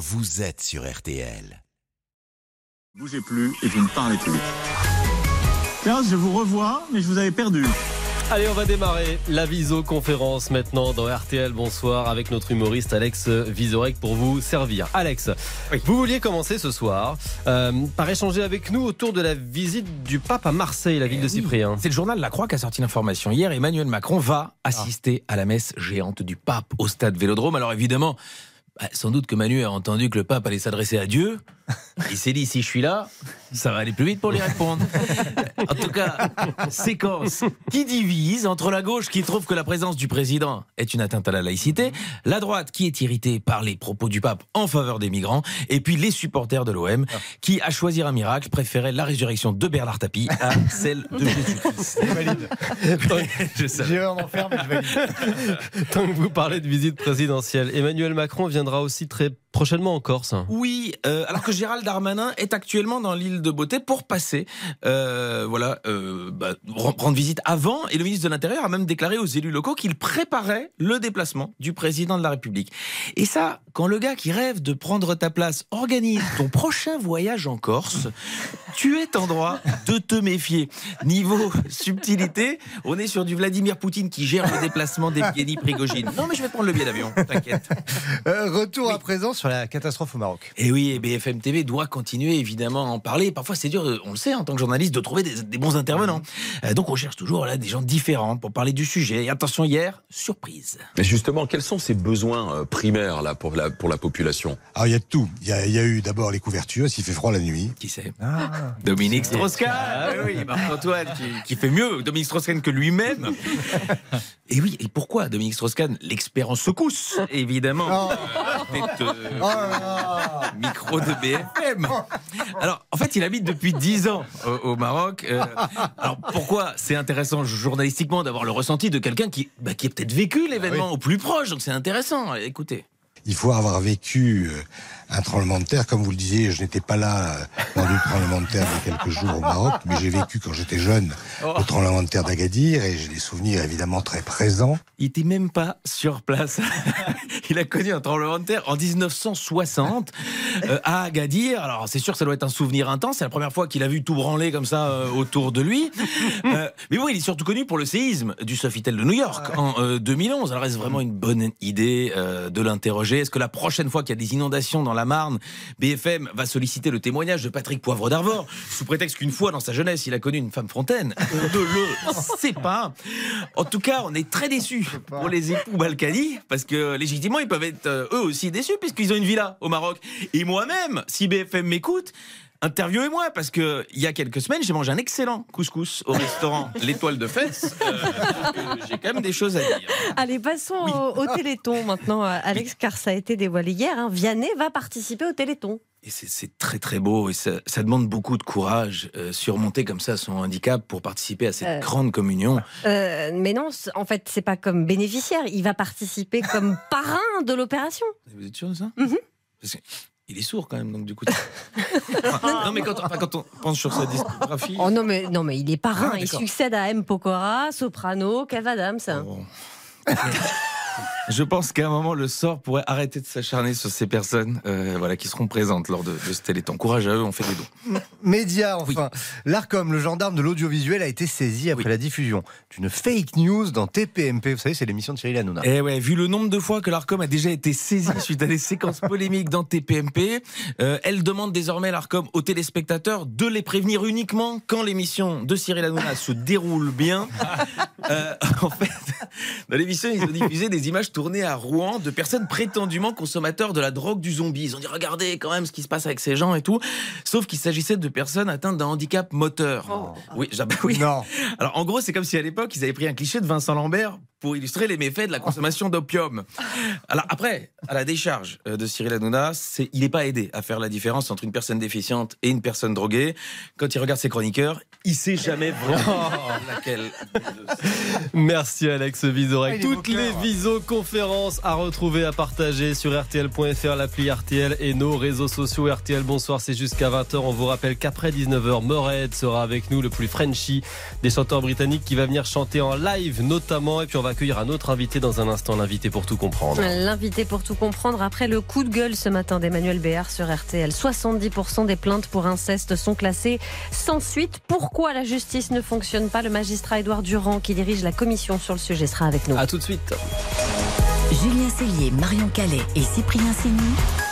vous êtes sur RTL. Bougez plus et vous ne parlez plus. Tiens, je vous revois, mais je vous avais perdu. Allez, on va démarrer la visioconférence maintenant dans RTL. Bonsoir avec notre humoriste Alex Visorek pour vous servir. Alex, vous vouliez commencer ce soir euh, par échanger avec nous autour de la visite du pape à Marseille, la ville de Cyprien. C'est le journal La Croix qui a sorti l'information hier. Emmanuel Macron va assister à la messe géante du pape au stade Vélodrome. Alors évidemment, bah, sans doute que Manu a entendu que le pape allait s'adresser à Dieu. Il s'est dit, si je suis là, ça va aller plus vite pour lui répondre. En tout cas, séquence qui divise entre la gauche qui trouve que la présence du président est une atteinte à la laïcité, la droite qui est irritée par les propos du pape en faveur des migrants, et puis les supporters de l'OM qui, à choisir un miracle, préféraient la résurrection de Bernard Tapie à celle de Jésus-Christ. J'irai en enfer, mais je valide. Tant que vous parlez de visite présidentielle, Emmanuel Macron viendra aussi très prochainement en Corse. Oui, euh, alors que Gérald Darmanin est actuellement dans l'île de Beauté pour passer, euh, voilà, euh, bah, re- rendre visite avant. Et le ministre de l'Intérieur a même déclaré aux élus locaux qu'il préparait le déplacement du président de la République. Et ça, quand le gars qui rêve de prendre ta place organise ton prochain voyage en Corse, tu es en droit de te méfier. Niveau subtilité, on est sur du Vladimir Poutine qui gère le déplacement d'Evgeny Prigogine. Non, mais je vais prendre le billet d'avion, t'inquiète. Euh, retour à présent sur la catastrophe au Maroc. Et oui, et BFM TV doit continuer évidemment à en parler. Parfois, c'est dur, on le sait, en tant que journaliste, de trouver des, des bons intervenants. Euh, donc, on cherche toujours là, des gens différents pour parler du sujet. Et attention, hier, surprise. Mais justement, quels sont ces besoins euh, primaires là pour la, pour la population Alors il y a de tout. Il y a, il y a eu d'abord les couvertures, s'il fait froid la nuit. Qui c'est Ah. Dominique Strauss-Kahn. Ah oui, Marc-Antoine qui, qui fait mieux Dominique Strauss-Kahn que lui-même. Et oui, et pourquoi Dominique Strauss-Kahn L'expert en secousse, évidemment. Euh, Oh micro de BFM. Alors, en fait, il habite depuis 10 ans au, au Maroc. Euh, alors, pourquoi c'est intéressant journalistiquement d'avoir le ressenti de quelqu'un qui, bah, qui a peut-être vécu l'événement au plus proche Donc, c'est intéressant. Écoutez. Il faut avoir vécu euh, un tremblement de terre. Comme vous le disiez, je n'étais pas là euh, lors du tremblement de terre il y a quelques jours au Maroc, mais j'ai vécu quand j'étais jeune le tremblement de terre d'Agadir et j'ai des souvenirs évidemment très présents. Il était même pas sur place. il a connu un tremblement de terre en 1960 euh, à Agadir. Alors c'est sûr que ça doit être un souvenir intense. C'est la première fois qu'il a vu tout branler comme ça euh, autour de lui. Euh, mais bon, il est surtout connu pour le séisme du Sofitel de New York en euh, 2011. Alors est-ce vraiment une bonne idée de l'interroger? Est-ce que la prochaine fois qu'il y a des inondations dans la Marne, BFM va solliciter le témoignage de Patrick Poivre d'Arvor sous prétexte qu'une fois dans sa jeunesse, il a connu une femme fontaine On ne le sait pas. En tout cas, on est très déçus pour les époux Balkany parce que légitimement, ils peuvent être euh, eux aussi déçus puisqu'ils ont une villa au Maroc. Et moi-même, si BFM m'écoute, interviewez-moi parce que il y a quelques semaines, j'ai mangé un excellent couscous au restaurant L'Étoile de Fès. Euh, j'ai quand même des choses à dire. Allez, passons au, au Téléthon maintenant, euh, Alex, car ça a été dévoilé hier. Hein. Vianney va participer au Téléthon. Et c'est- très très beau et ça, ça demande beaucoup de courage, euh, surmonter comme ça son handicap pour participer à cette Euh. grande communion. Euh, mais non, en fait, c'est pas comme bénéficiaire. Il va participer comme parrain de l'opération. Vous êtes sûr de ça? Mhm. Parce que il est sourd quand même, donc du coup. Non, mais quand on, enfin, quand on pense sur sa discographie. Oh non, mais, non, mais il est parrain. Ah, il succède à M. Pokora, Soprano, Kev Adams. Bon. Je pense qu'à un moment, le sort pourrait arrêter de s'acharner sur ces personnes euh, voilà, qui seront présentes lors de, de ce téléthon. Courage à eux, on fait des dons. Média, enfin. L'ARCOM, le gendarme de l'audiovisuel, a été saisi après Oui. la diffusion d'une fake news dans TPMP. Vous savez, c'est l'émission de Cyril Hanouna. Eh ouais, vu le nombre de fois que l'ARCOM a déjà été saisi suite à des séquences polémiques dans TPMP, euh, elle demande désormais l'ARCOM aux téléspectateurs de les prévenir uniquement quand l'émission de Cyril Hanouna se déroule bien. Euh, en fait, dans l'émission, ils ont diffusé des images tournées à Rouen de personnes prétendument consommateurs de la drogue du zombie. Ils ont dit regardez quand même ce qui se passe avec ces gens et tout. Sauf qu'il s'agissait de personnes atteintes d'un handicap moteur. Oui, j'ab- oui. Non. Alors en gros, c'est comme si à l'époque, ils avaient pris un cliché de Vincent Lambert pour illustrer les méfaits de la consommation d'opium. Alors après, à la décharge euh, de Cyril Hanouna, c'est il n'est pas aidé à faire la différence entre une personne déficiente et une personne droguée. Quand il regarde ses chroniqueurs, il sait jamais vraiment laquelle. Merci Alex Ah, Vizorek. est Toutes les cœur. visioconférences à retrouver, à partager sur RTL.fr, l'appli RTL et nos réseaux sociaux RTL. Bonsoir, c'est jusqu'à 20h. On vous rappelle qu'après 19h, Mored sera avec nous, le plus Frenchy des chanteurs britanniques qui va venir chanter en live notamment. Et puis on va va accueillir un autre invité dans un instant, l'invité pour tout comprendre. L'invité pour tout comprendre après le coup de gueule ce matin d'Emmanuel Béard sur RTL. 70% des plaintes pour inceste sont classées sans suite. Pourquoi la justice ne fonctionne pas? Le magistrat Édouard Durand, qui dirige la commission sur le sujet, sera avec nous. A tout de suite. Julien Cellier, Marion Calais et Cyprien Signy.